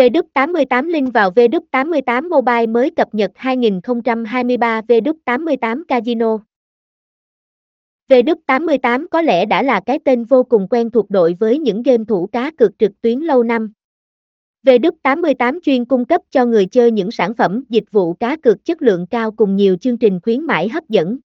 V88 Link vào V88 Mobile mới cập nhật 2023 V88 Casino. V88 có lẽ đã là cái tên vô cùng quen thuộc đội với những game thủ cá cược trực tuyến lâu năm. V88 chuyên cung cấp cho người chơi những sản phẩm, dịch vụ cá cược chất lượng cao cùng nhiều chương trình khuyến mãi hấp dẫn.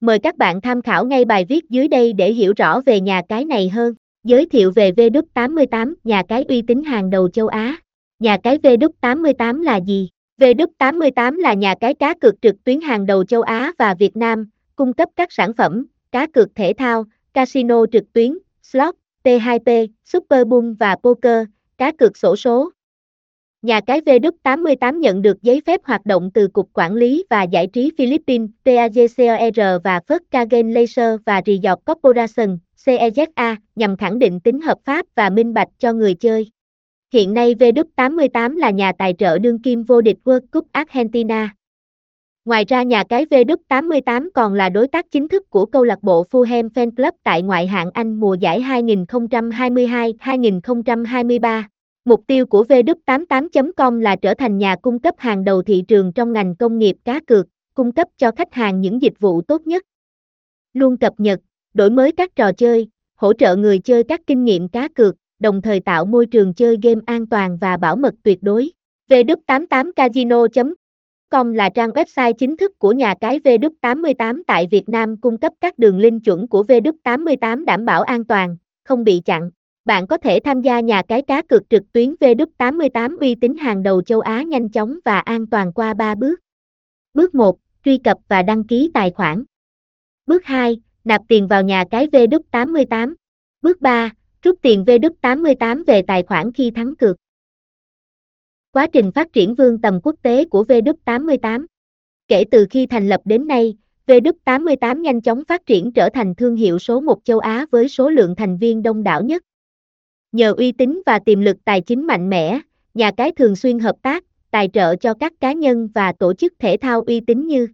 Mời các bạn tham khảo ngay bài viết dưới đây để hiểu rõ về nhà cái này hơn. Giới thiệu về V88, nhà cái uy tín hàng đầu châu Á. Nhà cái V88 là gì? V88 là nhà cái cá cược trực tuyến hàng đầu châu Á và Việt Nam, cung cấp các sản phẩm, cá cược thể thao, casino trực tuyến, slot, T2P, Super Boom và poker, cá cược sổ số. Nhà cái V88 nhận được giấy phép hoạt động từ Cục Quản lý và Giải trí Philippines, PAGCOR và First Kagen Laser và Resort Corporation, CEZA, nhằm khẳng định tính hợp pháp và minh bạch cho người chơi. Hiện nay V88 là nhà tài trợ đương kim vô địch World Cup Argentina. Ngoài ra nhà cái V88 còn là đối tác chính thức của câu lạc bộ Fulham Fan Club tại ngoại hạng Anh mùa giải 2022-2023. Mục tiêu của V88.com là trở thành nhà cung cấp hàng đầu thị trường trong ngành công nghiệp cá cược, cung cấp cho khách hàng những dịch vụ tốt nhất. Luôn cập nhật, đổi mới các trò chơi, hỗ trợ người chơi các kinh nghiệm cá cược, đồng thời tạo môi trường chơi game an toàn và bảo mật tuyệt đối. V88casino.com là trang website chính thức của nhà cái V88 tại Việt Nam cung cấp các đường link chuẩn của V88 đảm bảo an toàn, không bị chặn. Bạn có thể tham gia nhà cái cá cược trực tuyến V88 uy tín hàng đầu châu Á nhanh chóng và an toàn qua 3 bước. Bước 1. Truy cập và đăng ký tài khoản. Bước 2. Nạp tiền vào nhà cái V88. Bước 3. Rút tiền V88 về tài khoản khi thắng cược. Quá trình phát triển vương tầm quốc tế của V88 Kể từ khi thành lập đến nay, V88 nhanh chóng phát triển trở thành thương hiệu số 1 châu Á với số lượng thành viên đông đảo nhất. Nhờ uy tín và tiềm lực tài chính mạnh mẽ, nhà cái thường xuyên hợp tác, tài trợ cho các cá nhân và tổ chức thể thao uy tín như